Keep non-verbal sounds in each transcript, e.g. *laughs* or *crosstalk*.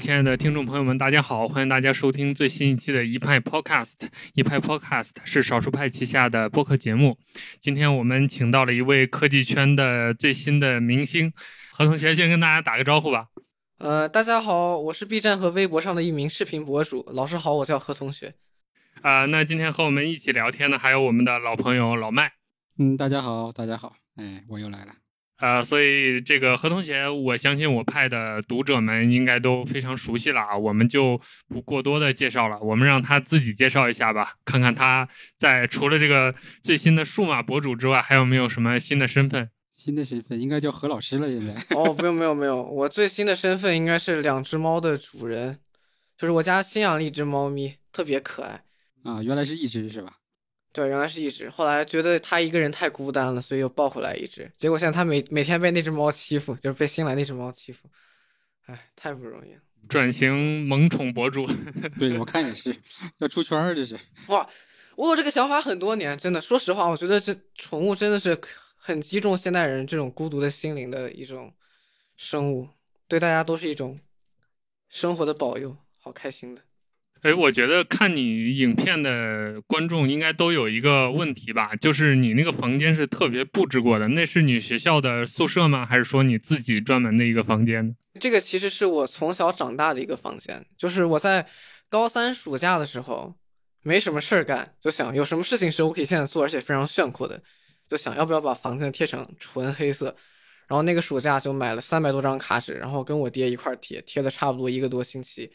亲爱的听众朋友们，大家好！欢迎大家收听最新一期的一派 Podcast。一派 Podcast 是少数派旗下的播客节目。今天我们请到了一位科技圈的最新的明星，何同学先跟大家打个招呼吧。呃，大家好，我是 B 站和微博上的一名视频博主。老师好，我叫何同学。啊，那今天和我们一起聊天的还有我们的老朋友老麦。嗯，大家好，大家好，哎，我又来了。呃，所以这个何同学，我相信我派的读者们应该都非常熟悉了啊，我们就不过多的介绍了，我们让他自己介绍一下吧，看看他在除了这个最新的数码博主之外，还有没有什么新的身份？新的身份应该叫何老师了，现在。哦，不用没有没有，我最新的身份应该是两只猫的主人，就是我家新养了一只猫咪，特别可爱。啊，原来是一只是吧？对，原来是一只。后来觉得它一个人太孤单了，所以又抱回来一只。结果现在它每每天被那只猫欺负，就是被新来那只猫欺负。哎，太不容易了。转型萌宠博主，*laughs* 对我看也是要出圈儿，这是。哇，我有这个想法很多年，真的。说实话，我觉得这宠物真的是很击中现代人这种孤独的心灵的一种生物，对大家都是一种生活的保佑，好开心的。哎，我觉得看你影片的观众应该都有一个问题吧，就是你那个房间是特别布置过的，那是你学校的宿舍吗？还是说你自己专门的一个房间？这个其实是我从小长大的一个房间，就是我在高三暑假的时候没什么事儿干，就想有什么事情是我可以现在做，而且非常炫酷的，就想要不要把房间贴成纯黑色。然后那个暑假就买了三百多张卡纸，然后跟我爹一块贴，贴了差不多一个多星期。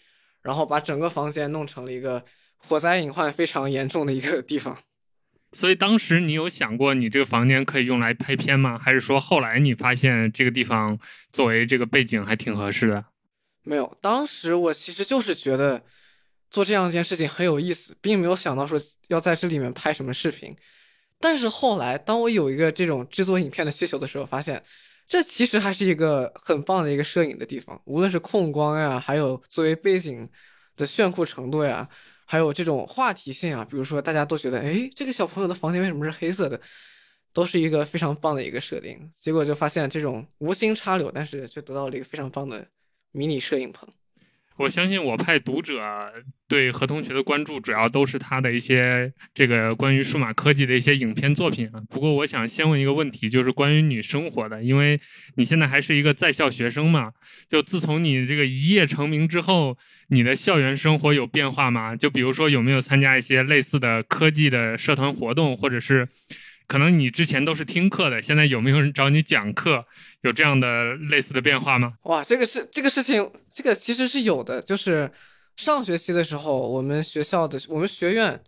然后把整个房间弄成了一个火灾隐患非常严重的一个地方，*laughs* 所以当时你有想过你这个房间可以用来拍片吗？还是说后来你发现这个地方作为这个背景还挺合适的？没有，当时我其实就是觉得做这样一件事情很有意思，并没有想到说要在这里面拍什么视频。但是后来当我有一个这种制作影片的需求的时候，发现。这其实还是一个很棒的一个摄影的地方，无论是控光呀，还有作为背景的炫酷程度呀，还有这种话题性啊，比如说大家都觉得，哎，这个小朋友的房间为什么是黑色的，都是一个非常棒的一个设定。结果就发现这种无心插柳，但是却得到了一个非常棒的迷你摄影棚。我相信我派读者对何同学的关注，主要都是他的一些这个关于数码科技的一些影片作品啊。不过，我想先问一个问题，就是关于你生活的，因为你现在还是一个在校学生嘛。就自从你这个一夜成名之后，你的校园生活有变化吗？就比如说有没有参加一些类似的科技的社团活动，或者是可能你之前都是听课的，现在有没有人找你讲课？有这样的类似的变化吗？哇，这个是这个事情，这个其实是有的。就是上学期的时候，我们学校的我们学院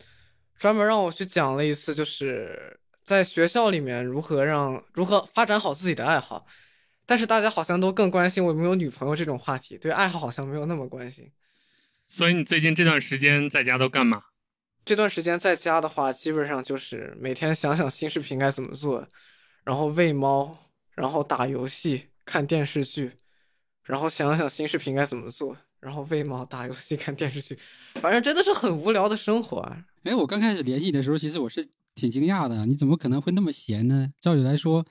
专门让我去讲了一次，就是在学校里面如何让如何发展好自己的爱好。但是大家好像都更关心我有没有女朋友这种话题，对爱好好像没有那么关心。所以你最近这段时间在家都干嘛？这段时间在家的话，基本上就是每天想想新视频该怎么做，然后喂猫。然后打游戏、看电视剧，然后想想新视频该怎么做，然后喂猫、打游戏、看电视剧，反正真的是很无聊的生活啊！哎，我刚开始联系你的时候，其实我是挺惊讶的，你怎么可能会那么闲呢？照理来说，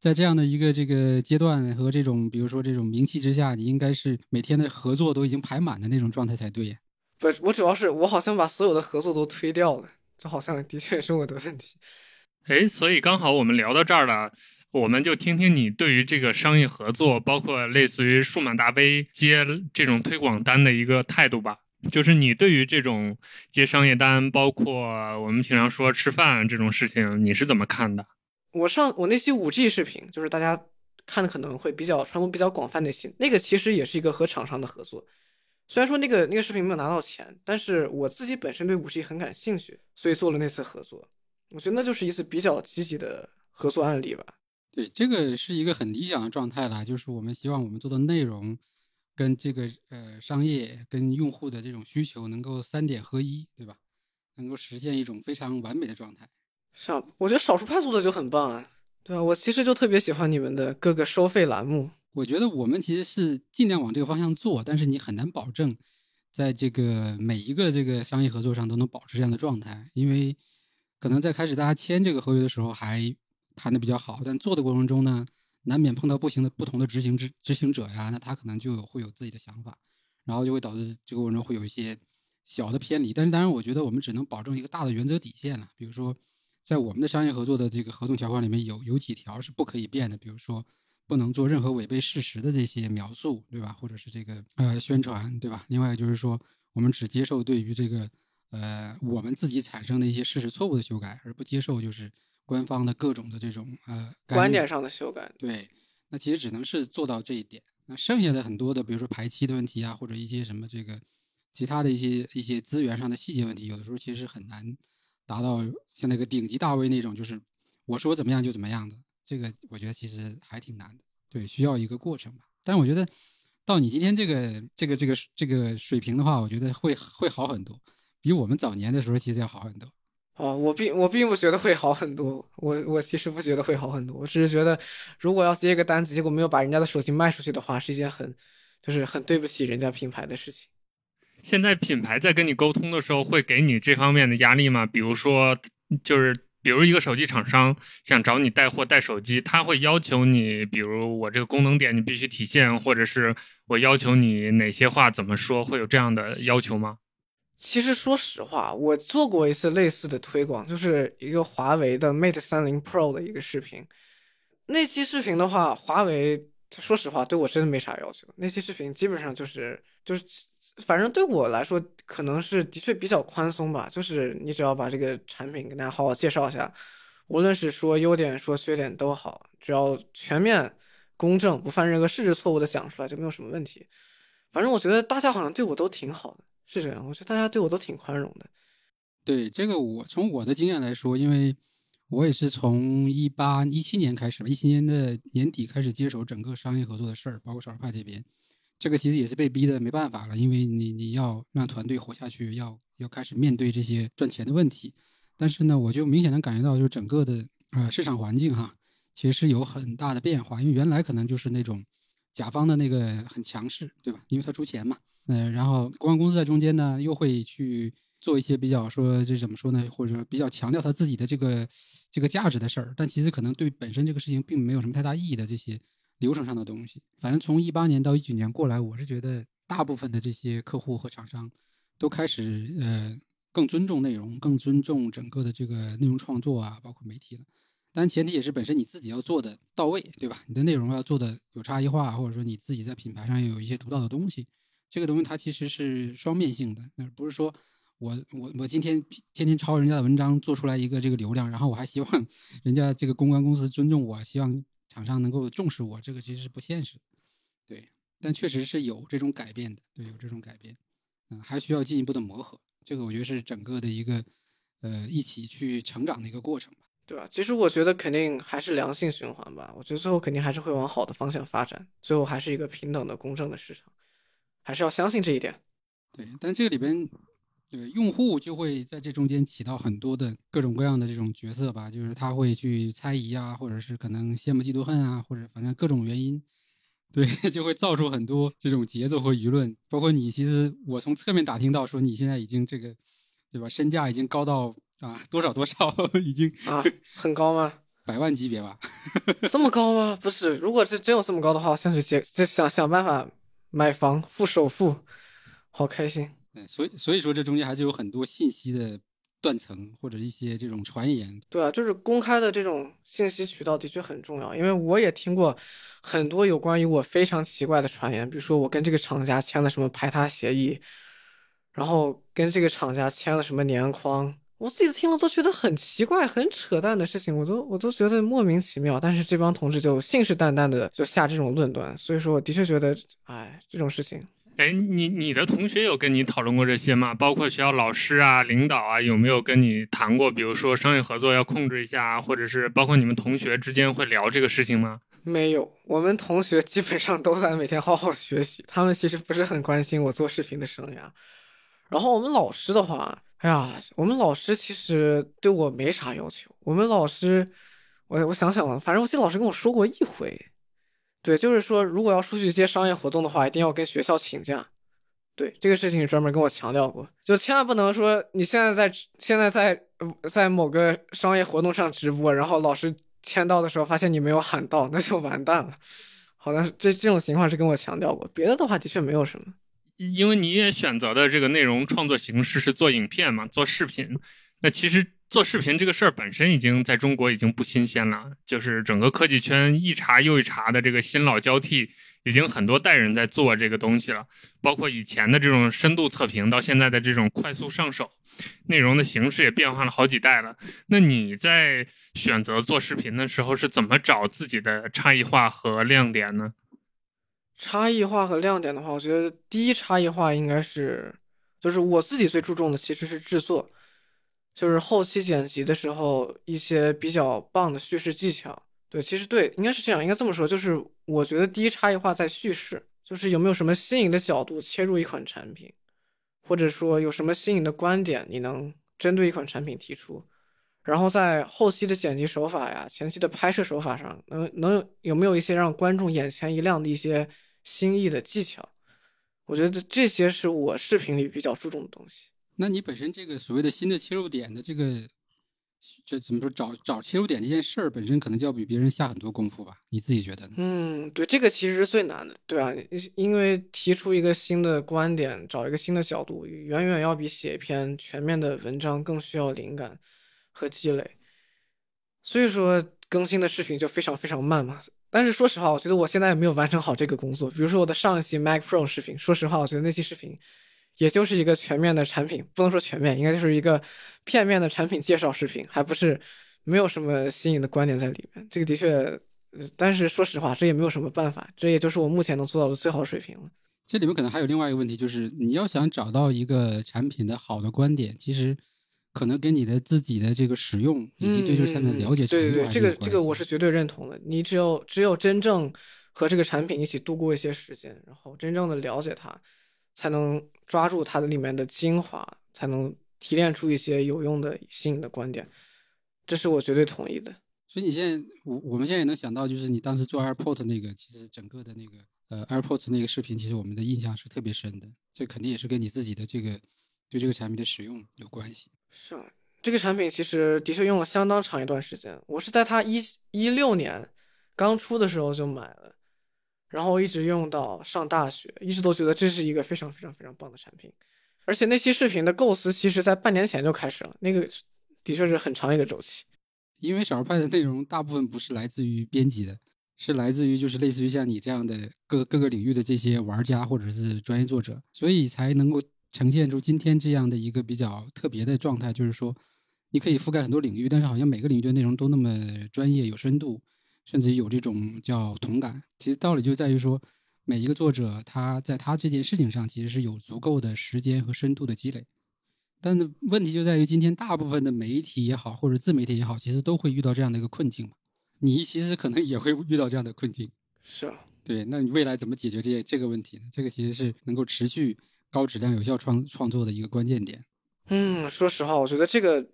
在这样的一个这个阶段和这种，比如说这种名气之下，你应该是每天的合作都已经排满的那种状态才对呀。不，我主要是我好像把所有的合作都推掉了，这好像的确是我的问题。*laughs* 哎，所以刚好我们聊到这儿了。我们就听听你对于这个商业合作，包括类似于数码大杯接这种推广单的一个态度吧。就是你对于这种接商业单，包括我们平常说吃饭这种事情，你是怎么看的？我上我那期五 G 视频，就是大家看的可能会比较传播比较广泛的些，那个其实也是一个和厂商的合作。虽然说那个那个视频没有拿到钱，但是我自己本身对五十一很感兴趣，所以做了那次合作。我觉得那就是一次比较积极的合作案例吧。对，这个是一个很理想的状态啦，就是我们希望我们做的内容，跟这个呃商业跟用户的这种需求能够三点合一，对吧？能够实现一种非常完美的状态。是啊，我觉得少数派做的就很棒啊，对啊？我其实就特别喜欢你们的各个收费栏目。我觉得我们其实是尽量往这个方向做，但是你很难保证，在这个每一个这个商业合作上都能保持这样的状态，因为可能在开始大家签这个合约的时候还。谈的比较好，但做的过程中呢，难免碰到不行的不同的执行执执行者呀，那他可能就会有自己的想法，然后就会导致这个过程中会有一些小的偏离。但是当然，我觉得我们只能保证一个大的原则底线了，比如说在我们的商业合作的这个合同条款里面有有几条是不可以变的，比如说。不能做任何违背事实的这些描述，对吧？或者是这个呃宣传，对吧？另外就是说，我们只接受对于这个呃我们自己产生的一些事实错误的修改，而不接受就是官方的各种的这种呃观点上的修改。对，那其实只能是做到这一点。那剩下的很多的，比如说排期的问题啊，或者一些什么这个其他的一些一些资源上的细节问题，有的时候其实很难达到像那个顶级大 V 那种，就是我说怎么样就怎么样的。这个我觉得其实还挺难的，对，需要一个过程吧。但我觉得到你今天这个这个这个这个水平的话，我觉得会会好很多，比我们早年的时候其实要好很多。哦，我并我并不觉得会好很多，我我其实不觉得会好很多，我只是觉得如果要接一个单子，结果没有把人家的手机卖出去的话，是一件很就是很对不起人家品牌的事情。现在品牌在跟你沟通的时候，会给你这方面的压力吗？比如说，就是。比如一个手机厂商想找你带货带手机，他会要求你，比如我这个功能点你必须体现，或者是我要求你哪些话怎么说，会有这样的要求吗？其实说实话，我做过一次类似的推广，就是一个华为的 Mate 三零 Pro 的一个视频。那期视频的话，华为说实话对我真的没啥要求。那期视频基本上就是就是。反正对我来说，可能是的确比较宽松吧。就是你只要把这个产品跟大家好好介绍一下，无论是说优点说缺点都好，只要全面、公正、不犯任何事实错误的讲出来，就没有什么问题。反正我觉得大家好像对我都挺好的，是这样。我觉得大家对我都挺宽容的。对这个，我从我的经验来说，因为我也是从一八一七年开始吧，一七年的年底开始接手整个商业合作的事儿，包括少儿派这边。这个其实也是被逼的没办法了，因为你你要让团队活下去，要要开始面对这些赚钱的问题。但是呢，我就明显能感觉到，就是整个的呃市场环境哈，其实是有很大的变化。因为原来可能就是那种甲方的那个很强势，对吧？因为他出钱嘛，嗯，然后公关公司在中间呢，又会去做一些比较说这怎么说呢，或者比较强调他自己的这个这个价值的事儿。但其实可能对本身这个事情并没有什么太大意义的这些。流程上的东西，反正从一八年到一九年过来，我是觉得大部分的这些客户和厂商都开始呃更尊重内容，更尊重整个的这个内容创作啊，包括媒体了。但前提也是本身你自己要做的到位，对吧？你的内容要做的有差异化，或者说你自己在品牌上有一些独到的东西。这个东西它其实是双面性的，不是说我我我今天天天抄人家的文章做出来一个这个流量，然后我还希望 *laughs* 人家这个公关公司尊重我，希望。厂商能够重视我，这个其实是不现实的，对，但确实是有这种改变的，对，有这种改变，嗯，还需要进一步的磨合，这个我觉得是整个的一个，呃，一起去成长的一个过程吧，对吧？其实我觉得肯定还是良性循环吧，我觉得最后肯定还是会往好的方向发展，最后还是一个平等的、公正的市场，还是要相信这一点。对，但这个里边。对，用户就会在这中间起到很多的各种各样的这种角色吧，就是他会去猜疑啊，或者是可能羡慕嫉妒恨啊，或者反正各种原因，对，*laughs* 就会造出很多这种节奏和舆论。包括你，其实我从侧面打听到说，你现在已经这个，对吧？身价已经高到啊多少多少，*laughs* 已经啊很高吗？百万级别吧？*laughs* 这么高吗？不是，如果是真有这么高的话，我现在就就想想办法买房付首付，好开心。所以所以说这中间还是有很多信息的断层或者一些这种传言。对啊，就是公开的这种信息渠道的确很重要，因为我也听过很多有关于我非常奇怪的传言，比如说我跟这个厂家签了什么排他协议，然后跟这个厂家签了什么年框，我自己听了都觉得很奇怪、很扯淡的事情，我都我都觉得莫名其妙。但是这帮同志就信誓旦旦的就下这种论断，所以说我的确觉得，哎，这种事情。哎，你你的同学有跟你讨论过这些吗？包括学校老师啊、领导啊，有没有跟你谈过？比如说商业合作要控制一下，或者是包括你们同学之间会聊这个事情吗？没有，我们同学基本上都在每天好好学习，他们其实不是很关心我做视频的生涯。然后我们老师的话，哎呀，我们老师其实对我没啥要求。我们老师，我我想想啊，反正我记得老师跟我说过一回。对，就是说，如果要出去接商业活动的话，一定要跟学校请假。对，这个事情专门跟我强调过，就千万不能说你现在在现在在在某个商业活动上直播，然后老师签到的时候发现你没有喊到，那就完蛋了。好像这这种情况是跟我强调过，别的的话的确没有什么。因为你也选择的这个内容创作形式是做影片嘛，做视频。那其实做视频这个事儿本身已经在中国已经不新鲜了，就是整个科技圈一茬又一茬的这个新老交替，已经很多代人在做这个东西了。包括以前的这种深度测评，到现在的这种快速上手，内容的形式也变化了好几代了。那你在选择做视频的时候，是怎么找自己的差异化和亮点呢？差异化和亮点的话，我觉得第一差异化应该是，就是我自己最注重的其实是制作，就是后期剪辑的时候一些比较棒的叙事技巧。对，其实对，应该是这样，应该这么说，就是我觉得第一差异化在叙事，就是有没有什么新颖的角度切入一款产品，或者说有什么新颖的观点你能针对一款产品提出，然后在后期的剪辑手法呀、前期的拍摄手法上，能能有有没有一些让观众眼前一亮的一些。新意的技巧，我觉得这些是我视频里比较注重的东西。那你本身这个所谓的新的切入点的这个，这怎么说？找找切入点这件事儿本身可能就要比别人下很多功夫吧？你自己觉得呢？嗯，对，这个其实是最难的，对啊，因为提出一个新的观点，找一个新的角度，远远要比写一篇全面的文章更需要灵感和积累。所以说，更新的视频就非常非常慢嘛。但是说实话，我觉得我现在也没有完成好这个工作。比如说我的上一期 Mac Pro 视频，说实话，我觉得那期视频也就是一个全面的产品，不能说全面，应该就是一个片面的产品介绍视频，还不是没有什么新颖的观点在里面。这个的确，但是说实话，这也没有什么办法，这也就是我目前能做到的最好水平了。这里面可能还有另外一个问题，就是你要想找到一个产品的好的观点，其实。可能跟你的自己的这个使用以及对这个产品的了解对对对，这个这个我是绝对认同的。你只有只有真正和这个产品一起度过一些时间，然后真正的了解它，才能抓住它的里面的精华，才能提炼出一些有用的新颖的观点。这是我绝对同意的。所以你现在，我我们现在也能想到，就是你当时做 AirPods 那个，其实整个的那个呃 AirPods 那个视频，其实我们的印象是特别深的。这肯定也是跟你自己的这个对这个产品的使用有关系。是啊，这个产品其实的确用了相当长一段时间。我是在它一一六年刚出的时候就买了，然后一直用到上大学，一直都觉得这是一个非常非常非常棒的产品。而且那期视频的构思，其实在半年前就开始了，那个的确是很长一个周期。因为少儿派的内容大部分不是来自于编辑的，是来自于就是类似于像你这样的各各个领域的这些玩家或者是专业作者，所以才能够。呈现出今天这样的一个比较特别的状态，就是说，你可以覆盖很多领域，但是好像每个领域的内容都那么专业、有深度，甚至有这种叫同感。其实道理就在于说，每一个作者他在他这件事情上其实是有足够的时间和深度的积累。但是问题就在于，今天大部分的媒体也好，或者自媒体也好，其实都会遇到这样的一个困境嘛。你其实可能也会遇到这样的困境。是啊，对。那你未来怎么解决这这个问题呢？这个其实是能够持续。高质量有效创创作的一个关键点。嗯，说实话，我觉得这个，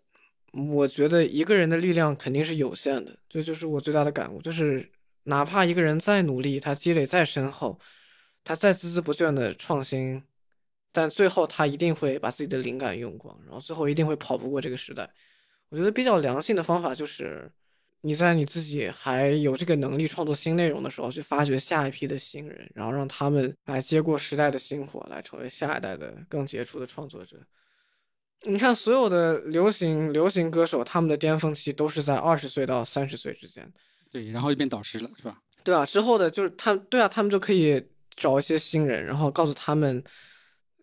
我觉得一个人的力量肯定是有限的，这就是我最大的感悟。就是哪怕一个人再努力，他积累再深厚，他再孜孜不倦的创新，但最后他一定会把自己的灵感用光，然后最后一定会跑不过这个时代。我觉得比较良性的方法就是。你在你自己还有这个能力创作新内容的时候，去发掘下一批的新人，然后让他们来接过时代的薪火，来成为下一代的更杰出的创作者。你看，所有的流行流行歌手，他们的巅峰期都是在二十岁到三十岁之间。对，然后就变导师了，是吧？对啊，之后的就是他，对啊，他们就可以找一些新人，然后告诉他们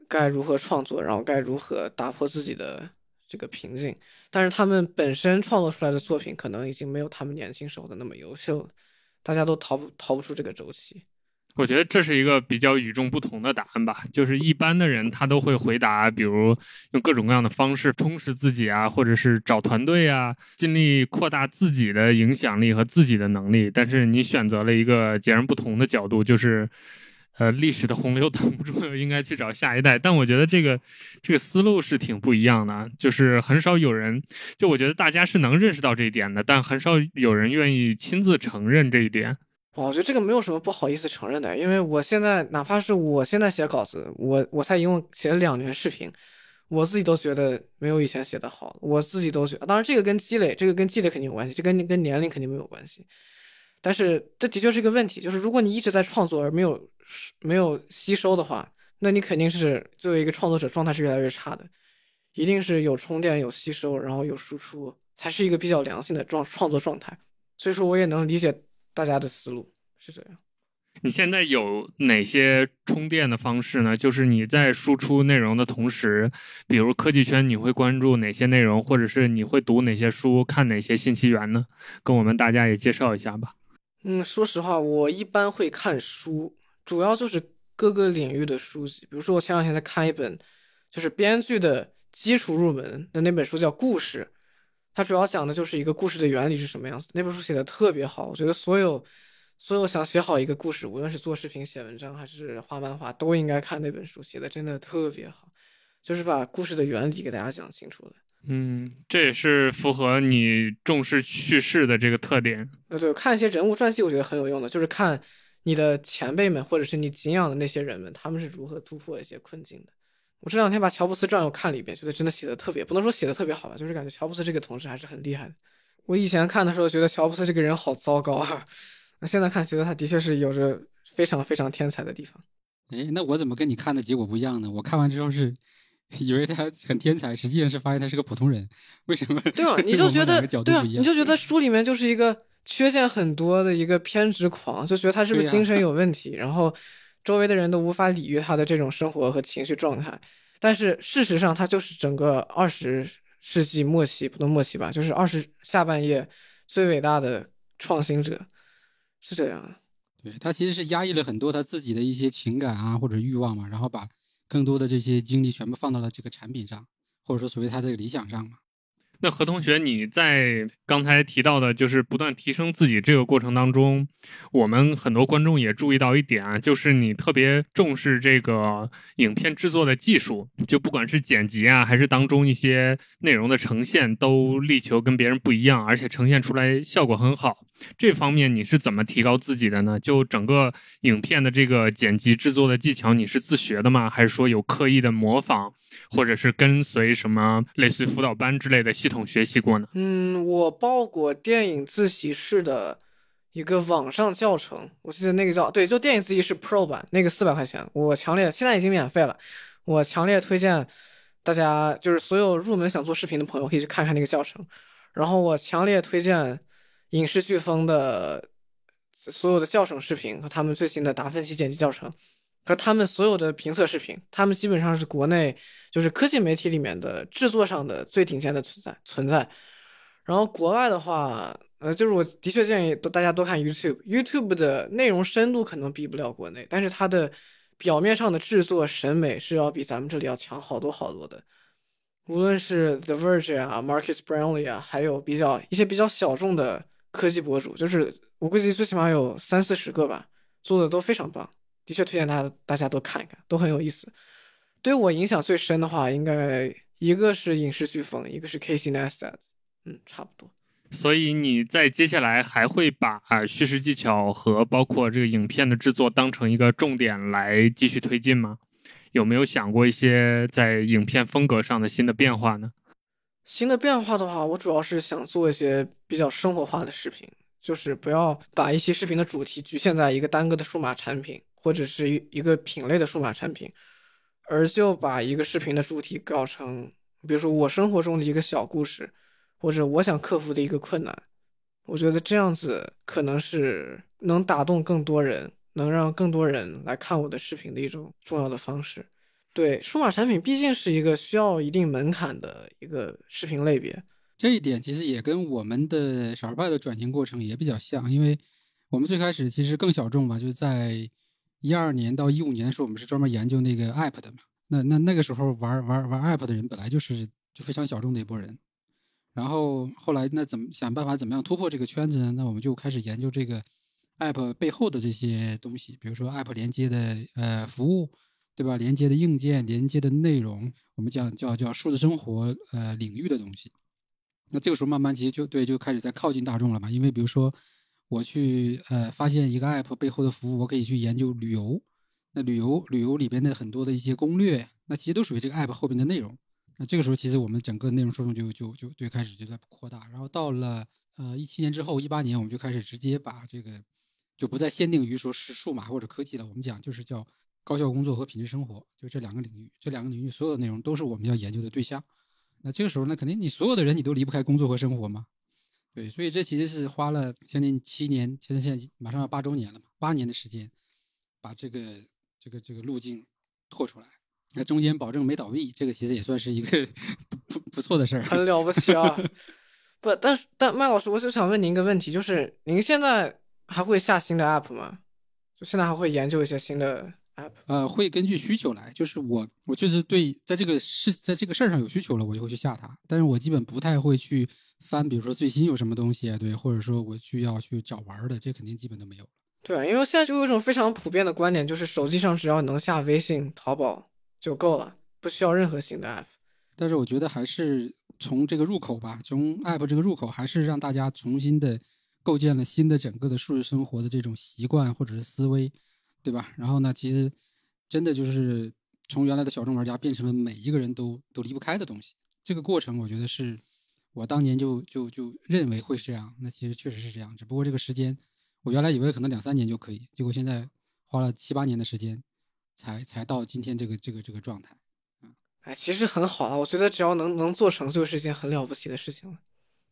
该如何创作，然后该如何打破自己的。这个瓶颈，但是他们本身创作出来的作品可能已经没有他们年轻时候的那么优秀了，大家都逃不逃不出这个周期。我觉得这是一个比较与众不同的答案吧，就是一般的人他都会回答，比如用各种各样的方式充实自己啊，或者是找团队啊，尽力扩大自己的影响力和自己的能力。但是你选择了一个截然不同的角度，就是。呃，历史的洪流挡不住，应该去找下一代。但我觉得这个这个思路是挺不一样的，就是很少有人，就我觉得大家是能认识到这一点的，但很少有人愿意亲自承认这一点。我觉得这个没有什么不好意思承认的，因为我现在哪怕是我现在写稿子，我我才一共写了两年视频，我自己都觉得没有以前写的好，我自己都觉得。当然，这个跟积累，这个跟积累肯定有关系，这跟你跟年龄肯定没有关系。但是这的确是一个问题，就是如果你一直在创作而没有没有吸收的话，那你肯定是作为一个创作者状态是越来越差的，一定是有充电、有吸收，然后有输出，才是一个比较良性的状创作状态。所以说，我也能理解大家的思路是这样。你现在有哪些充电的方式呢？就是你在输出内容的同时，比如科技圈，你会关注哪些内容，或者是你会读哪些书、看哪些信息源呢？跟我们大家也介绍一下吧。嗯，说实话，我一般会看书，主要就是各个领域的书籍。比如说，我前两天在看一本，就是编剧的基础入门的那本书，叫《故事》，它主要讲的就是一个故事的原理是什么样子。那本书写的特别好，我觉得所有。所有想写好一个故事，无论是做视频、写文章还是画漫画，都应该看那本书，写的真的特别好，就是把故事的原理给大家讲清楚了。嗯，这也是符合你重视叙事的这个特点。呃，对，看一些人物传记，我觉得很有用的，就是看你的前辈们或者是你敬仰的那些人们，他们是如何突破一些困境的。我这两天把乔布斯传又看了一遍，觉得真的写的特别，不能说写的特别好吧，就是感觉乔布斯这个同事还是很厉害的。我以前看的时候觉得乔布斯这个人好糟糕啊。那现在看，觉得他的确是有着非常非常天才的地方。哎，那我怎么跟你看的结果不一样呢？我看完之后是以为他很天才，实际上是发现他是个普通人。为什么？对啊，你就 *laughs* 觉得对啊，你就觉得书里面就是一个缺陷很多的一个偏执狂，就觉得他是不是精神有问题，然后周围的人都无法理喻他的这种生活和情绪状态。但是事实上，他就是整个二十世纪末期，不能末期吧，就是二十下半叶最伟大的创新者。是这样的，对他其实是压抑了很多他自己的一些情感啊或者欲望嘛，然后把更多的这些精力全部放到了这个产品上，或者说所谓他的理想上嘛。那何同学，你在刚才提到的，就是不断提升自己这个过程当中，我们很多观众也注意到一点啊，就是你特别重视这个影片制作的技术，就不管是剪辑啊，还是当中一些内容的呈现，都力求跟别人不一样，而且呈现出来效果很好。这方面你是怎么提高自己的呢？就整个影片的这个剪辑制作的技巧，你是自学的吗？还是说有刻意的模仿？或者是跟随什么类似于辅导班之类的系统学习过呢？嗯，我报过电影自习室的一个网上教程，我记得那个叫对，就电影自习室 Pro 版，那个四百块钱，我强烈现在已经免费了，我强烈推荐大家，就是所有入门想做视频的朋友可以去看看那个教程。然后我强烈推荐影视飓风的所有的教程视频和他们最新的达芬奇剪辑教程。和他们所有的评测视频，他们基本上是国内就是科技媒体里面的制作上的最顶尖的存在存在。然后国外的话，呃，就是我的确建议都大家多看 YouTube，YouTube 的内容深度可能比不了国内，但是它的表面上的制作审美是要比咱们这里要强好多好多的。无论是 The Verge 啊，Marcus Brownlee 啊，还有比较一些比较小众的科技博主，就是我估计最起码有三四十个吧，做的都非常棒。的确推荐大家大家都看一看，都很有意思。对我影响最深的话，应该一个是影视飓风，一个是 Casey Neistat，嗯，差不多。所以你在接下来还会把叙事技巧和包括这个影片的制作当成一个重点来继续推进吗？有没有想过一些在影片风格上的新的变化呢？新的变化的话，我主要是想做一些比较生活化的视频，就是不要把一期视频的主题局限在一个单个的数码产品。或者是一一个品类的数码产品，而就把一个视频的主题搞成，比如说我生活中的一个小故事，或者我想克服的一个困难，我觉得这样子可能是能打动更多人，能让更多人来看我的视频的一种重要的方式。对，数码产品毕竟是一个需要一定门槛的一个视频类别，这一点其实也跟我们的少儿派的转型过程也比较像，因为我们最开始其实更小众吧，就在。一二年到一五年的时候，我们是专门研究那个 app 的嘛。那那那个时候玩玩玩 app 的人本来就是就非常小众的一波人。然后后来那怎么想办法怎么样突破这个圈子呢？那我们就开始研究这个 app 背后的这些东西，比如说 app 连接的呃服务，对吧？连接的硬件、连接的内容，我们讲叫叫数字生活呃领域的东西。那这个时候慢慢其实就对就开始在靠近大众了嘛。因为比如说。我去呃发现一个 app 背后的服务，我可以去研究旅游。那旅游旅游里边的很多的一些攻略，那其实都属于这个 app 后边的内容。那这个时候，其实我们整个内容受众就就就最开始就在扩大。然后到了呃一七年之后，一八年我们就开始直接把这个就不再限定于说是数码或者科技了。我们讲就是叫高效工作和品质生活，就这两个领域，这两个领域所有的内容都是我们要研究的对象。那这个时候呢，肯定你所有的人你都离不开工作和生活嘛。对，所以这其实是花了将近七年，现在现在马上要八周年了嘛，八年的时间，把这个这个这个路径拓出来。那中间保证没倒闭，这个其实也算是一个 *laughs* 不不不错的事儿。很了不起啊！不，但是但麦老师，我就想问您一个问题，就是您现在还会下新的 app 吗？就现在还会研究一些新的 app？呃，会根据需求来，就是我我就是对在这个事在这个事儿上有需求了，我就会去下它。但是我基本不太会去翻，比如说最新有什么东西啊，对，或者说我需要去找玩的，这肯定基本都没有了。对，因为现在就有一种非常普遍的观点，就是手机上只要能下微信、淘宝就够了，不需要任何新的 app。但是我觉得还是从这个入口吧，从 app 这个入口，还是让大家重新的构建了新的整个的数字生活的这种习惯或者是思维，对吧？然后呢，其实真的就是从原来的小众玩家变成了每一个人都都离不开的东西。这个过程，我觉得是我当年就就就认为会是这样，那其实确实是这样。只不过这个时间，我原来以为可能两三年就可以，结果现在花了七八年的时间，才才到今天这个这个这个状态。哎，其实很好了，我觉得只要能能做成就是一件很了不起的事情了。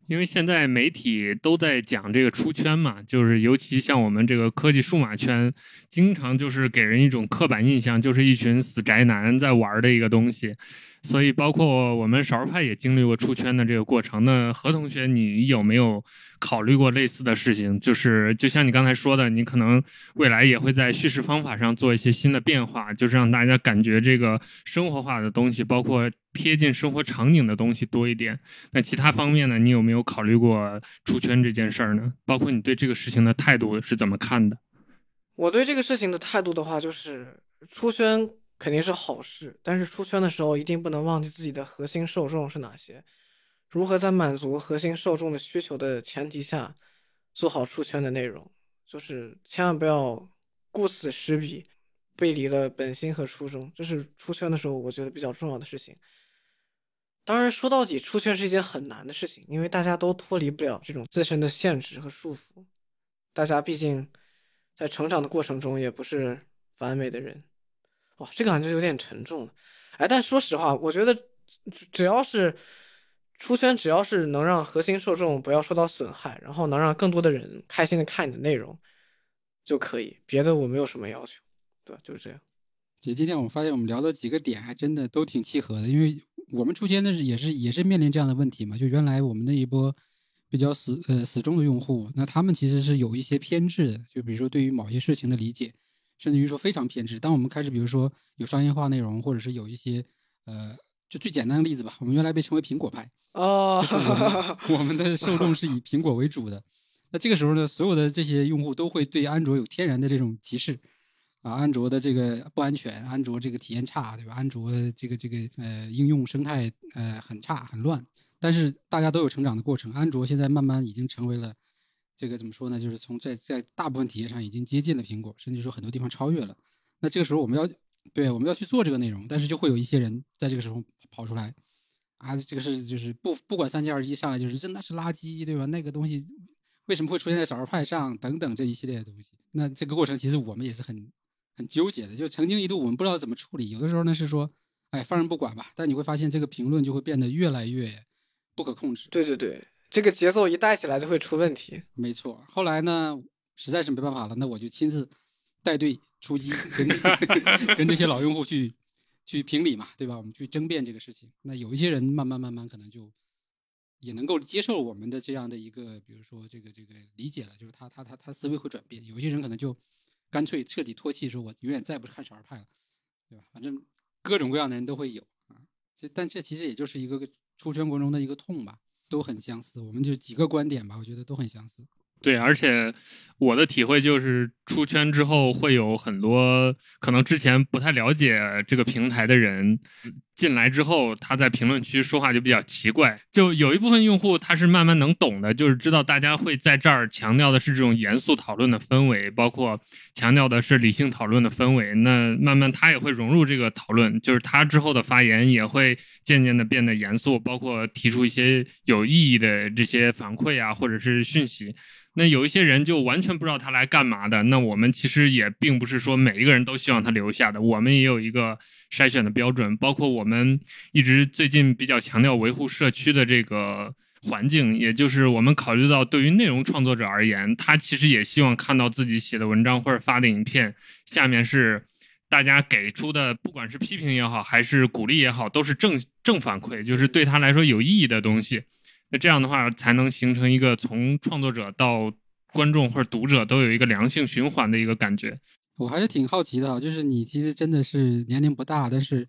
因为现在媒体都在讲这个出圈嘛，就是尤其像我们这个科技数码圈，经常就是给人一种刻板印象，就是一群死宅男在玩的一个东西。所以，包括我们少儿派也经历过出圈的这个过程。那何同学，你有没有考虑过类似的事情？就是就像你刚才说的，你可能未来也会在叙事方法上做一些新的变化，就是让大家感觉这个生活化的东西，包括贴近生活场景的东西多一点。那其他方面呢？你有没有考虑过出圈这件事儿呢？包括你对这个事情的态度是怎么看的？我对这个事情的态度的话，就是出圈。肯定是好事，但是出圈的时候一定不能忘记自己的核心受众是哪些，如何在满足核心受众的需求的前提下做好出圈的内容，就是千万不要顾此失彼，背离了本心和初衷，这是出圈的时候我觉得比较重要的事情。当然说到底，出圈是一件很难的事情，因为大家都脱离不了这种自身的限制和束缚，大家毕竟在成长的过程中也不是完美的人。哇，这个感觉有点沉重，哎，但说实话，我觉得只要是出圈，只要是能让核心受众不要受到损害，然后能让更多的人开心的看你的内容就可以，别的我没有什么要求，对？就是这样。姐今天我发现，我们聊的几个点还真的都挺契合的，因为我们出圈的是也是也是面临这样的问题嘛，就原来我们那一波比较死呃死忠的用户，那他们其实是有一些偏执的，就比如说对于某些事情的理解。甚至于说非常偏执。当我们开始，比如说有商业化内容，或者是有一些，呃，就最简单的例子吧。我们原来被称为苹果派哦，*laughs* 我们的受众是以苹果为主的。那这个时候呢，所有的这些用户都会对安卓有天然的这种歧视啊，安卓的这个不安全，安卓这个体验差，对吧？安卓这个这个呃应用生态呃很差很乱。但是大家都有成长的过程，安卓现在慢慢已经成为了。这个怎么说呢？就是从在在大部分体验上已经接近了苹果，甚至说很多地方超越了。那这个时候我们要对我们要去做这个内容，但是就会有一些人在这个时候跑出来啊，这个是就是不不管三七二十一上来就是真的是垃圾，对吧？那个东西为什么会出现在少儿派上等等这一系列的东西？那这个过程其实我们也是很很纠结的，就曾经一度我们不知道怎么处理。有的时候呢是说，哎，放任不管吧。但你会发现这个评论就会变得越来越不可控制。对对对。这个节奏一带起来就会出问题。没错，后来呢，实在是没办法了，那我就亲自带队出击，跟 *laughs* 跟这些老用户去去评理嘛，对吧？我们去争辩这个事情。那有一些人慢慢慢慢可能就也能够接受我们的这样的一个，比如说这个这个理解了，就是他他他他思维会转变。有一些人可能就干脆彻底脱气，说我永远再不看少儿派了，对吧？反正各种各样的人都会有啊。这但这其实也就是一个出圈过程中的一个痛吧。都很相似，我们就几个观点吧，我觉得都很相似。对，而且我的体会就是，出圈之后会有很多可能之前不太了解这个平台的人，进来之后，他在评论区说话就比较奇怪。就有一部分用户他是慢慢能懂的，就是知道大家会在这儿强调的是这种严肃讨论的氛围，包括强调的是理性讨论的氛围。那慢慢他也会融入这个讨论，就是他之后的发言也会渐渐的变得严肃，包括提出一些有意义的这些反馈啊，或者是讯息。那有一些人就完全不知道他来干嘛的。那我们其实也并不是说每一个人都希望他留下的，我们也有一个筛选的标准。包括我们一直最近比较强调维护社区的这个环境，也就是我们考虑到对于内容创作者而言，他其实也希望看到自己写的文章或者发的影片下面是大家给出的，不管是批评也好，还是鼓励也好，都是正正反馈，就是对他来说有意义的东西。那这样的话，才能形成一个从创作者到观众或者读者都有一个良性循环的一个感觉。我还是挺好奇的，就是你其实真的是年龄不大，但是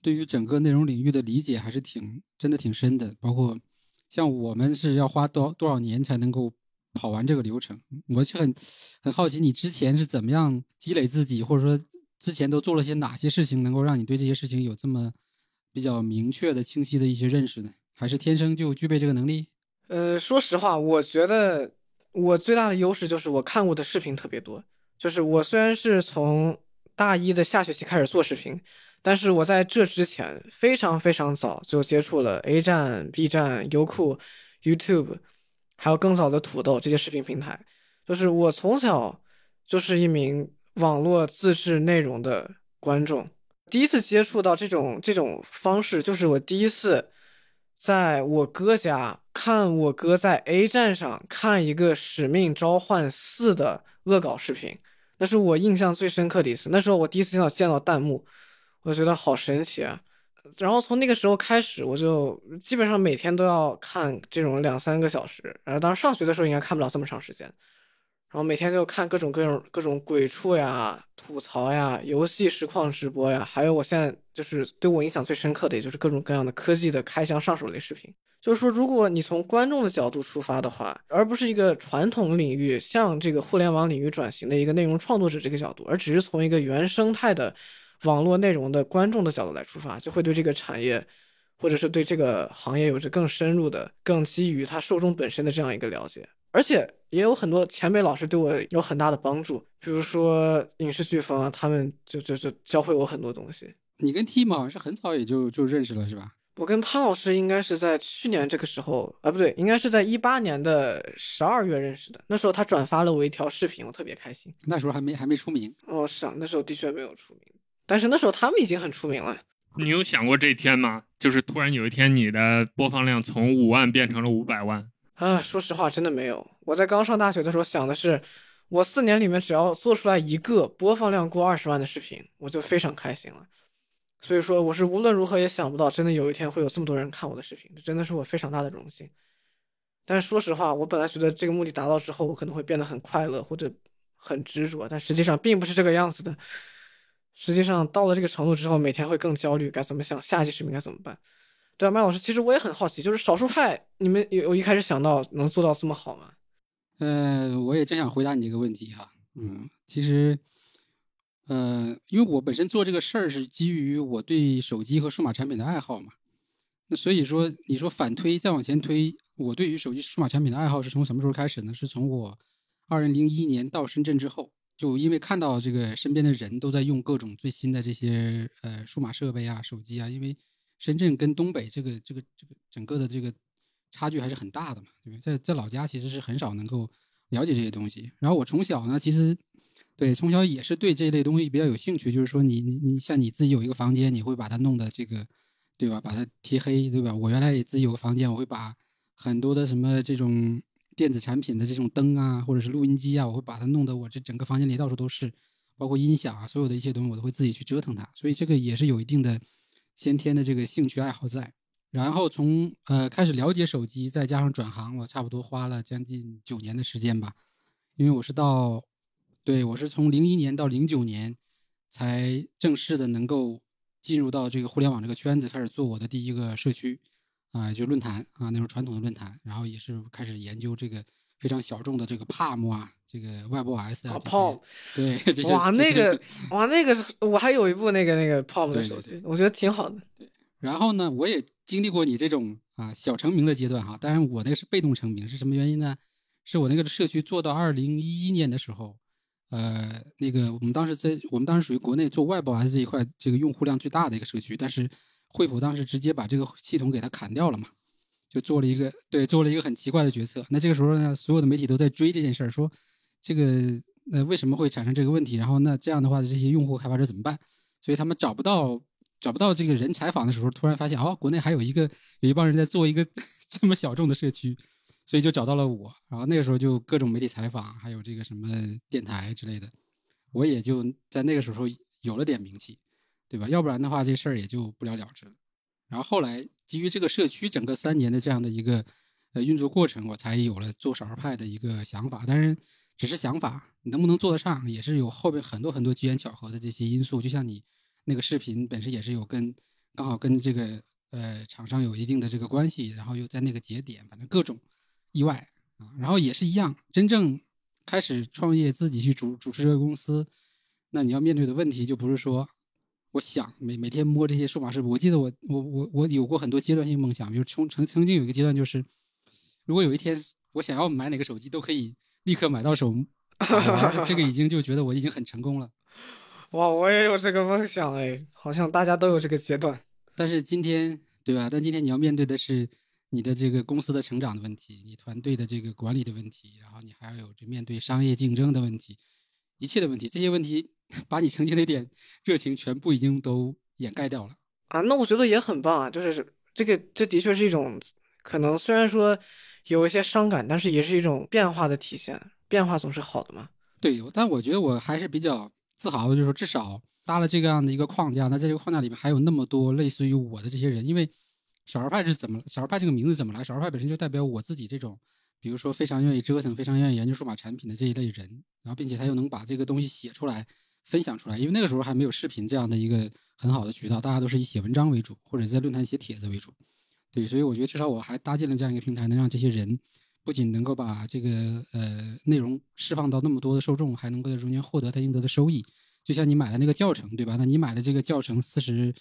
对于整个内容领域的理解还是挺真的挺深的。包括像我们是要花多多少年才能够跑完这个流程，我就很很好奇，你之前是怎么样积累自己，或者说之前都做了些哪些事情，能够让你对这些事情有这么比较明确的、清晰的一些认识呢？还是天生就具备这个能力？呃，说实话，我觉得我最大的优势就是我看过的视频特别多。就是我虽然是从大一的下学期开始做视频，但是我在这之前非常非常早就接触了 A 站、B 站、优酷、YouTube，还有更早的土豆这些视频平台。就是我从小就是一名网络自制内容的观众，第一次接触到这种这种方式，就是我第一次。在我哥家看我哥在 A 站上看一个《使命召唤四》的恶搞视频，那是我印象最深刻的一次。那时候我第一次见到见到弹幕，我觉得好神奇啊！然后从那个时候开始，我就基本上每天都要看这种两三个小时。然后当时上学的时候应该看不了这么长时间。然后每天就看各种各种各种鬼畜呀、吐槽呀、游戏实况直播呀，还有我现在就是对我影响最深刻的，也就是各种各样的科技的开箱上手类视频。就是说，如果你从观众的角度出发的话，而不是一个传统领域向这个互联网领域转型的一个内容创作者这个角度，而只是从一个原生态的网络内容的观众的角度来出发，就会对这个产业或者是对这个行业有着更深入的、更基于它受众本身的这样一个了解。而且也有很多前辈老师对我有很大的帮助，比如说影视飓风啊，他们就就就教会我很多东西。你跟 T 好像是很早也就就认识了，是吧？我跟潘老师应该是在去年这个时候啊，不对，应该是在一八年的十二月认识的。那时候他转发了我一条视频，我特别开心。那时候还没还没出名哦，是啊，那时候的确没有出名，但是那时候他们已经很出名了。你有想过这一天吗？就是突然有一天，你的播放量从五万变成了五百万。啊，说实话，真的没有。我在刚上大学的时候想的是，我四年里面只要做出来一个播放量过二十万的视频，我就非常开心了。所以说，我是无论如何也想不到，真的有一天会有这么多人看我的视频，这真的是我非常大的荣幸。但是说实话，我本来觉得这个目的达到之后，我可能会变得很快乐或者很执着，但实际上并不是这个样子的。实际上到了这个程度之后，每天会更焦虑，该怎么想下一期视频该怎么办。对啊，麦老师，其实我也很好奇，就是少数派，你们有有一开始想到能做到这么好吗？呃，我也正想回答你这个问题哈。嗯，其实，呃，因为我本身做这个事儿是基于我对手机和数码产品的爱好嘛。那所以说，你说反推再往前推，我对于手机数码产品的爱好是从什么时候开始呢？是从我二零零一年到深圳之后，就因为看到这个身边的人都在用各种最新的这些呃数码设备啊、手机啊，因为。深圳跟东北这个这个这个整个的这个差距还是很大的嘛，对吧？在在老家其实是很少能够了解这些东西。然后我从小呢，其实对从小也是对这类东西比较有兴趣。就是说，你你你像你自己有一个房间，你会把它弄的这个，对吧？把它贴黑，对吧？我原来也自己有个房间，我会把很多的什么这种电子产品的这种灯啊，或者是录音机啊，我会把它弄得我这整个房间里到处都是，包括音响啊，所有的一些东西我都会自己去折腾它。所以这个也是有一定的。先天的这个兴趣爱好在，然后从呃开始了解手机，再加上转行，我差不多花了将近九年的时间吧。因为我是到，对我是从零一年到零九年，才正式的能够进入到这个互联网这个圈子，开始做我的第一个社区，啊，就论坛啊，那种传统的论坛，然后也是开始研究这个非常小众的这个 Palm 啊。这个 WebOS 啊，Palm，对，*laughs* 哇，那个，哇，那个，我还有一部那个那个 Palm 的手机，我觉得挺好的。对，然后呢，我也经历过你这种啊小成名的阶段哈，当然我那个是被动成名，是什么原因呢？是我那个社区做到二零一一年的时候，呃，那个我们当时在我们当时属于国内做外包 S 这一块这个用户量最大的一个社区，但是惠普当时直接把这个系统给它砍掉了嘛，就做了一个对做了一个很奇怪的决策。那这个时候呢，所有的媒体都在追这件事儿，说这个呃为什么会产生这个问题？然后那这样的话，这些用户开发者怎么办？所以他们找不到。找不到这个人采访的时候，突然发现哦，国内还有一个有一帮人在做一个 *laughs* 这么小众的社区，所以就找到了我。然后那个时候就各种媒体采访，还有这个什么电台之类的，我也就在那个时候有了点名气，对吧？要不然的话，这事儿也就不了了之了。然后后来基于这个社区整个三年的这样的一个呃运作过程，我才有了做少儿派的一个想法。但是只是想法，能不能做得上，也是有后面很多很多机缘巧合的这些因素。就像你。那个视频本身也是有跟刚好跟这个呃厂商有一定的这个关系，然后又在那个节点，反正各种意外啊，然后也是一样，真正开始创业自己去主主持这个公司，那你要面对的问题就不是说我想每每天摸这些数码视频，我记得我我我我有过很多阶段性梦想，比如曾曾曾经有一个阶段就是，如果有一天我想要买哪个手机都可以立刻买到手，*laughs* 这个已经就觉得我已经很成功了。*laughs* 哇，我也有这个梦想哎，好像大家都有这个阶段。*laughs* 但是今天，对吧？但今天你要面对的是你的这个公司的成长的问题，你团队的这个管理的问题，然后你还要有这面对商业竞争的问题，一切的问题，这些问题把你曾经那点热情全部已经都掩盖掉了啊。那我觉得也很棒啊，就是这个，这的确是一种可能，虽然说有一些伤感，但是也是一种变化的体现。变化总是好的嘛。对，但我觉得我还是比较。自豪的就是说，至少搭了这个样的一个框架，那在这个框架里面还有那么多类似于我的这些人。因为小儿派是怎么小儿派这个名字怎么来？小儿派本身就代表我自己这种，比如说非常愿意折腾、非常愿意研究数码产品的这一类人。然后，并且他又能把这个东西写出来、分享出来。因为那个时候还没有视频这样的一个很好的渠道，大家都是以写文章为主，或者在论坛写帖子为主。对，所以我觉得至少我还搭建了这样一个平台，能让这些人不仅能够把这个呃内容释放到那么多的受众，还能够在中间获得他应得的收益。就像你买的那个教程，对吧？那你买的这个教程四十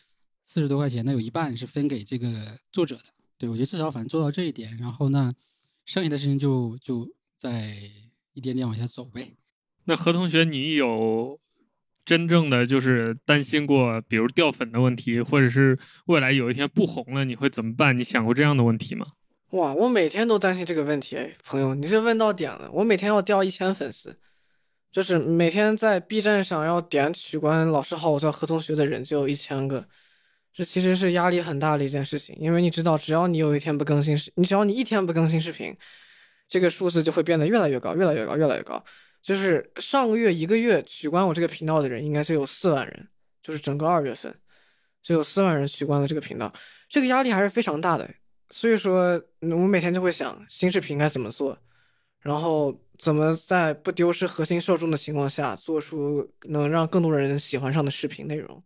四十多块钱，那有一半是分给这个作者的。对我觉得至少反正做到这一点，然后那剩下的事情就就再一点点往下走呗。那何同学，你有真正的就是担心过，比如掉粉的问题，或者是未来有一天不红了，你会怎么办？你想过这样的问题吗？哇，我每天都担心这个问题，朋友，你是问到点了。我每天要掉一千粉丝。就是每天在 B 站上要点取关“老师好，我叫何同学”的人就有一千个，这其实是压力很大的一件事情。因为你知道，只要你有一天不更新视，你只要你一天不更新视频，这个数字就会变得越来越高，越来越高，越来越高。就是上个月一个月取关我这个频道的人，应该就有四万人，就是整个二月份就有四万人取关了这个频道，这个压力还是非常大的。所以说，我每天就会想新视频该怎么做，然后。怎么在不丢失核心受众的情况下，做出能让更多人喜欢上的视频内容？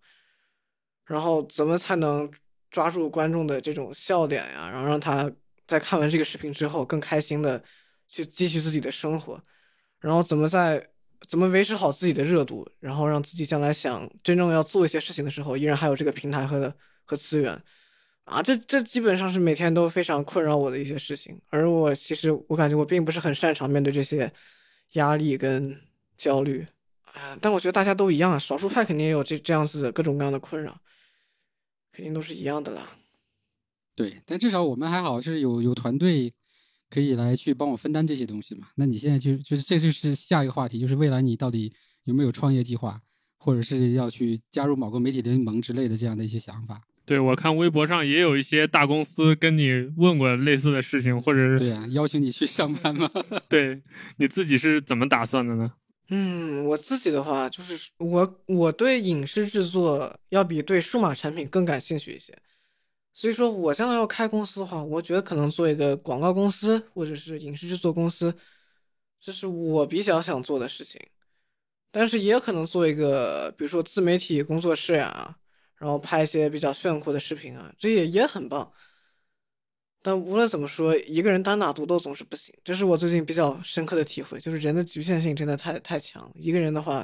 然后怎么才能抓住观众的这种笑点呀？然后让他在看完这个视频之后更开心的去继续自己的生活？然后怎么在怎么维持好自己的热度？然后让自己将来想真正要做一些事情的时候，依然还有这个平台和和资源？啊，这这基本上是每天都非常困扰我的一些事情，而我其实我感觉我并不是很擅长面对这些压力跟焦虑，啊，但我觉得大家都一样，少数派肯定也有这这样子的各种各样的困扰，肯定都是一样的啦。对，但至少我们还好是有有团队可以来去帮我分担这些东西嘛。那你现在就就是这就是下一个话题，就是未来你到底有没有创业计划，或者是要去加入某个媒体联盟之类的这样的一些想法？对，我看微博上也有一些大公司跟你问过类似的事情，或者是对啊，邀请你去上班吗？*laughs* 对，你自己是怎么打算的呢？嗯，我自己的话就是我我对影视制作要比对数码产品更感兴趣一些，所以说我将来要开公司的话，我觉得可能做一个广告公司或者是影视制作公司，这是我比较想做的事情，但是也可能做一个，比如说自媒体工作室呀。然后拍一些比较炫酷的视频啊，这也也很棒。但无论怎么说，一个人单打独斗总是不行，这是我最近比较深刻的体会。就是人的局限性真的太太强了，一个人的话，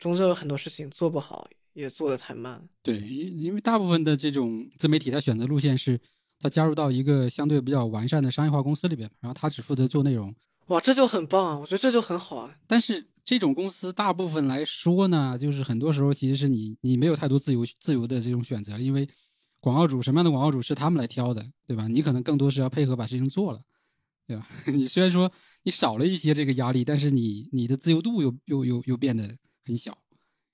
终究有很多事情做不好，也做得太慢。对，因因为大部分的这种自媒体，他选择路线是，他加入到一个相对比较完善的商业化公司里边，然后他只负责做内容。哇，这就很棒啊！我觉得这就很好啊。但是这种公司大部分来说呢，就是很多时候其实是你你没有太多自由自由的这种选择，因为广告主什么样的广告主是他们来挑的，对吧？你可能更多是要配合把事情做了，对吧？*laughs* 你虽然说你少了一些这个压力，但是你你的自由度又又又又变得很小，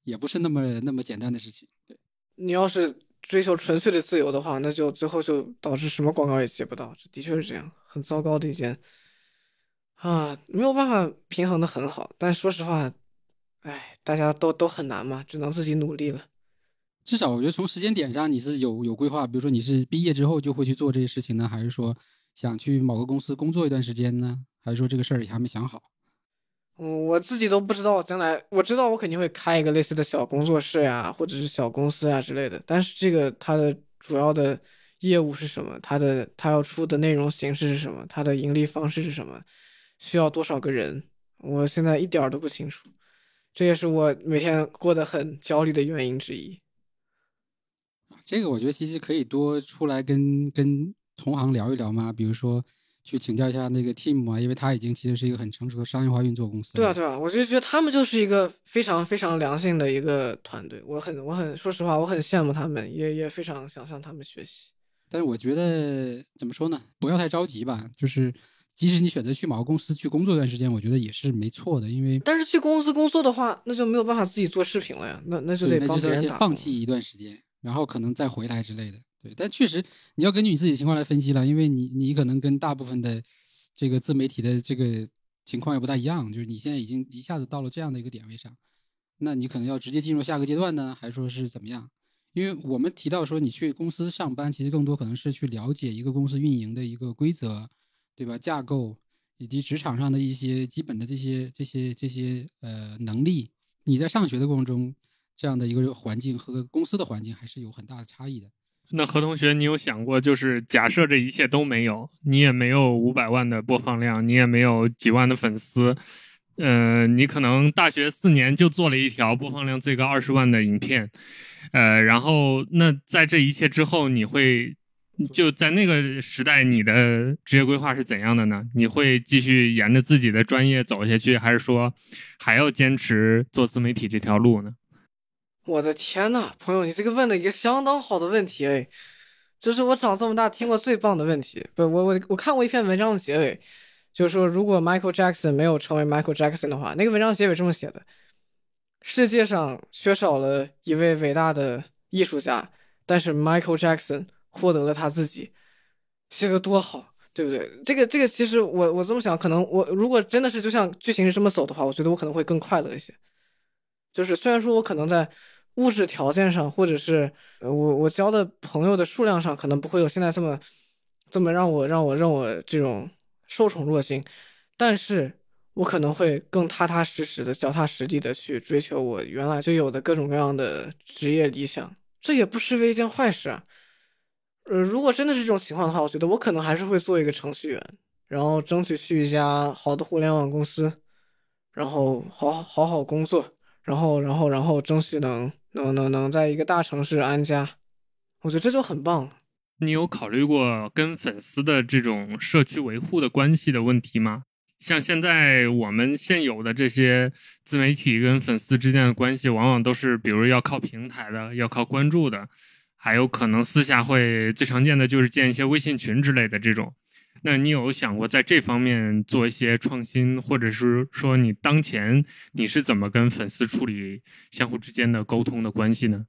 也不是那么那么简单的事情。对，你要是追求纯粹的自由的话，那就最后就导致什么广告也接不到，这的确是这样，很糟糕的一件。啊，没有办法平衡的很好，但说实话，哎，大家都都很难嘛，只能自己努力了。至少我觉得从时间点上你是有有规划，比如说你是毕业之后就会去做这些事情呢，还是说想去某个公司工作一段时间呢？还是说这个事儿也还没想好？嗯，我自己都不知道将来，我知道我肯定会开一个类似的小工作室呀，或者是小公司啊之类的，但是这个它的主要的业务是什么？它的它要出的内容形式是什么？它的盈利方式是什么？需要多少个人？我现在一点儿都不清楚，这也是我每天过得很焦虑的原因之一。这个我觉得其实可以多出来跟跟同行聊一聊嘛，比如说去请教一下那个 team 啊，因为他已经其实是一个很成熟的商业化运作公司。对啊，对啊，我就觉得他们就是一个非常非常良性的一个团队，我很我很说实话，我很羡慕他们，也也非常想向他们学习。但是我觉得怎么说呢？不要太着急吧，就是。即使你选择去某个公司去工作一段时间，我觉得也是没错的，因为但是去公司工作的话，那就没有办法自己做视频了呀，那那就得帮别人打放弃一段时间，然后可能再回来之类的。对，但确实你要根据你自己的情况来分析了，因为你你可能跟大部分的这个自媒体的这个情况也不太一样，就是你现在已经一下子到了这样的一个点位上，那你可能要直接进入下个阶段呢，还是说是怎么样？因为我们提到说你去公司上班，其实更多可能是去了解一个公司运营的一个规则。对吧？架构以及职场上的一些基本的这些、这些、这些呃能力，你在上学的过程中，这样的一个环境和公司的环境还是有很大的差异的。那何同学，你有想过，就是假设这一切都没有，你也没有五百万的播放量，你也没有几万的粉丝，呃，你可能大学四年就做了一条播放量最高二十万的影片，呃，然后那在这一切之后，你会？就在那个时代，你的职业规划是怎样的呢？你会继续沿着自己的专业走下去，还是说还要坚持做自媒体这条路呢？我的天呐，朋友，你这个问的一个相当好的问题哎，这是我长这么大听过最棒的问题。不，我我我看过一篇文章的结尾，就是说如果 Michael Jackson 没有成为 Michael Jackson 的话，那个文章结尾这么写的：世界上缺少了一位伟大的艺术家，但是 Michael Jackson。获得了他自己，写的多好，对不对？这个这个，其实我我这么想，可能我如果真的是就像剧情是这么走的话，我觉得我可能会更快乐一些。就是虽然说我可能在物质条件上，或者是我我交的朋友的数量上，可能不会有现在这么这么让我让我让我这种受宠若惊，但是我可能会更踏踏实实的、脚踏实地的去追求我原来就有的各种各样的职业理想，这也不失为一件坏事啊。呃，如果真的是这种情况的话，我觉得我可能还是会做一个程序员，然后争取去一家好的互联网公司，然后好好好工作，然后然后然后争取能能能能在一个大城市安家，我觉得这就很棒。你有考虑过跟粉丝的这种社区维护的关系的问题吗？像现在我们现有的这些自媒体跟粉丝之间的关系，往往都是比如要靠平台的，要靠关注的。还有可能私下会最常见的就是建一些微信群之类的这种，那你有想过在这方面做一些创新，或者是说你当前你是怎么跟粉丝处理相互之间的沟通的关系呢？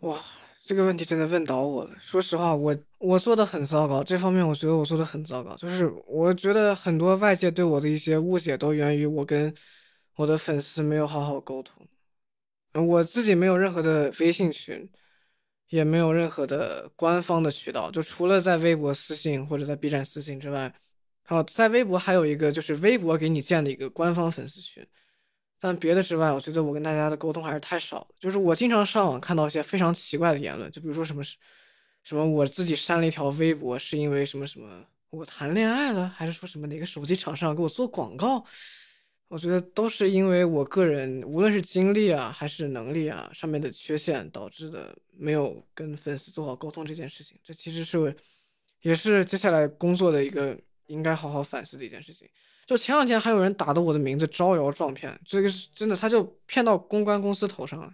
哇，这个问题真的问倒我了。说实话，我我做的很糟糕，这方面我觉得我做的很糟糕。就是我觉得很多外界对我的一些误解都源于我跟我的粉丝没有好好沟通，我自己没有任何的微信群。也没有任何的官方的渠道，就除了在微博私信或者在 B 站私信之外，还有，在微博还有一个就是微博给你建的一个官方粉丝群，但别的之外，我觉得我跟大家的沟通还是太少。就是我经常上网看到一些非常奇怪的言论，就比如说什么什么我自己删了一条微博是因为什么什么我谈恋爱了，还是说什么哪个手机厂商给我做广告，我觉得都是因为我个人无论是精力啊还是能力啊上面的缺陷导致的，没有跟粉丝做好沟通这件事情。这其实是也是接下来工作的一个应该好好反思的一件事情。就前两天还有人打的我的名字招摇撞骗，这个是真的，他就骗到公关公司头上了。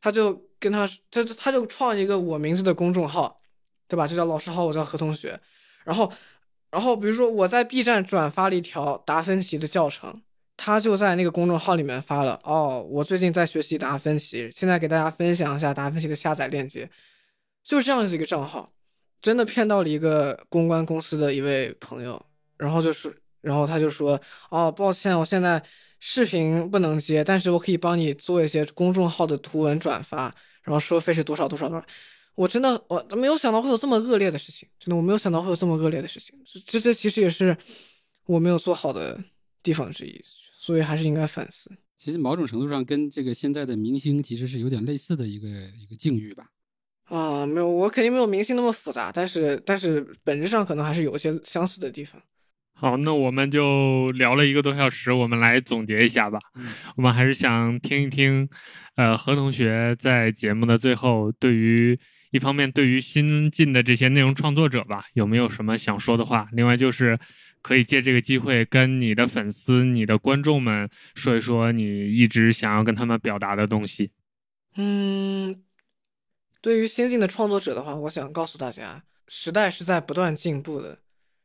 他就跟他他他就创一个我名字的公众号，对吧？就叫老师好，我叫何同学。然后然后比如说我在 B 站转发了一条达芬奇的教程，他就在那个公众号里面发了哦，我最近在学习达芬奇，现在给大家分享一下达芬奇的下载链接，就这样子一个账号，真的骗到了一个公关公司的一位朋友，然后就是。然后他就说：“哦，抱歉，我现在视频不能接，但是我可以帮你做一些公众号的图文转发，然后收费是多少多少多少。”我真的我没有想到会有这么恶劣的事情，真的我没有想到会有这么恶劣的事情。这这其实也是我没有做好的地方之一，所以还是应该反思。其实某种程度上跟这个现在的明星其实是有点类似的一个一个境遇吧。啊，没有，我肯定没有明星那么复杂，但是但是本质上可能还是有一些相似的地方。好，那我们就聊了一个多小时，我们来总结一下吧。我们还是想听一听，呃，何同学在节目的最后，对于一方面对于新进的这些内容创作者吧，有没有什么想说的话？另外就是可以借这个机会跟你的粉丝、你的观众们说一说你一直想要跟他们表达的东西。嗯，对于新进的创作者的话，我想告诉大家，时代是在不断进步的。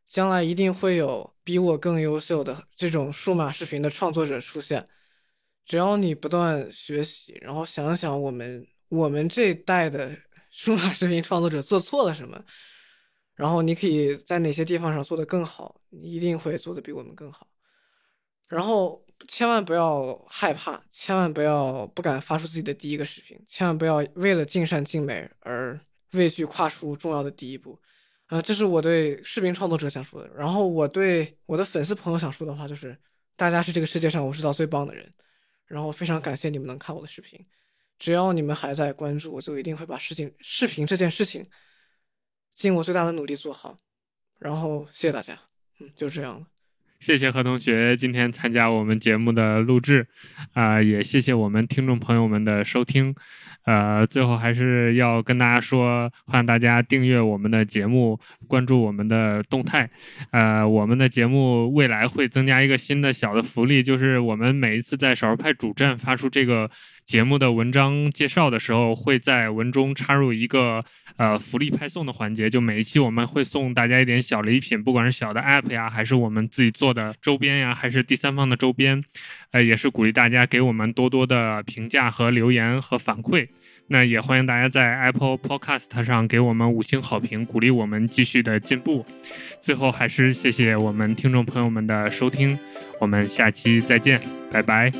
将来一定会有比我更优秀的这种数码视频的创作者出现。只要你不断学习，然后想想我们我们这一代的数码视频创作者做错了什么，然后你可以在哪些地方上做得更好，你一定会做得比我们更好。然后千万不要害怕，千万不要不敢发出自己的第一个视频，千万不要为了尽善尽美而畏惧跨出重要的第一步。啊，这是我对视频创作者想说的。然后我对我的粉丝朋友想说的话就是：大家是这个世界上我知道最棒的人。然后非常感谢你们能看我的视频，只要你们还在关注，我就一定会把事情视频这件事情尽我最大的努力做好。然后谢谢大家，嗯，就这样了。谢谢何同学今天参加我们节目的录制，啊，也谢谢我们听众朋友们的收听。呃，最后还是要跟大家说，欢迎大家订阅我们的节目，关注我们的动态。呃，我们的节目未来会增加一个新的小的福利，就是我们每一次在少数派主站发出这个节目的文章介绍的时候，会在文中插入一个呃福利派送的环节。就每一期我们会送大家一点小礼品，不管是小的 app 呀，还是我们自己做的周边呀，还是第三方的周边。呃，也是鼓励大家给我们多多的评价和留言和反馈。那也欢迎大家在 Apple Podcast 上给我们五星好评，鼓励我们继续的进步。最后还是谢谢我们听众朋友们的收听，我们下期再见，拜拜。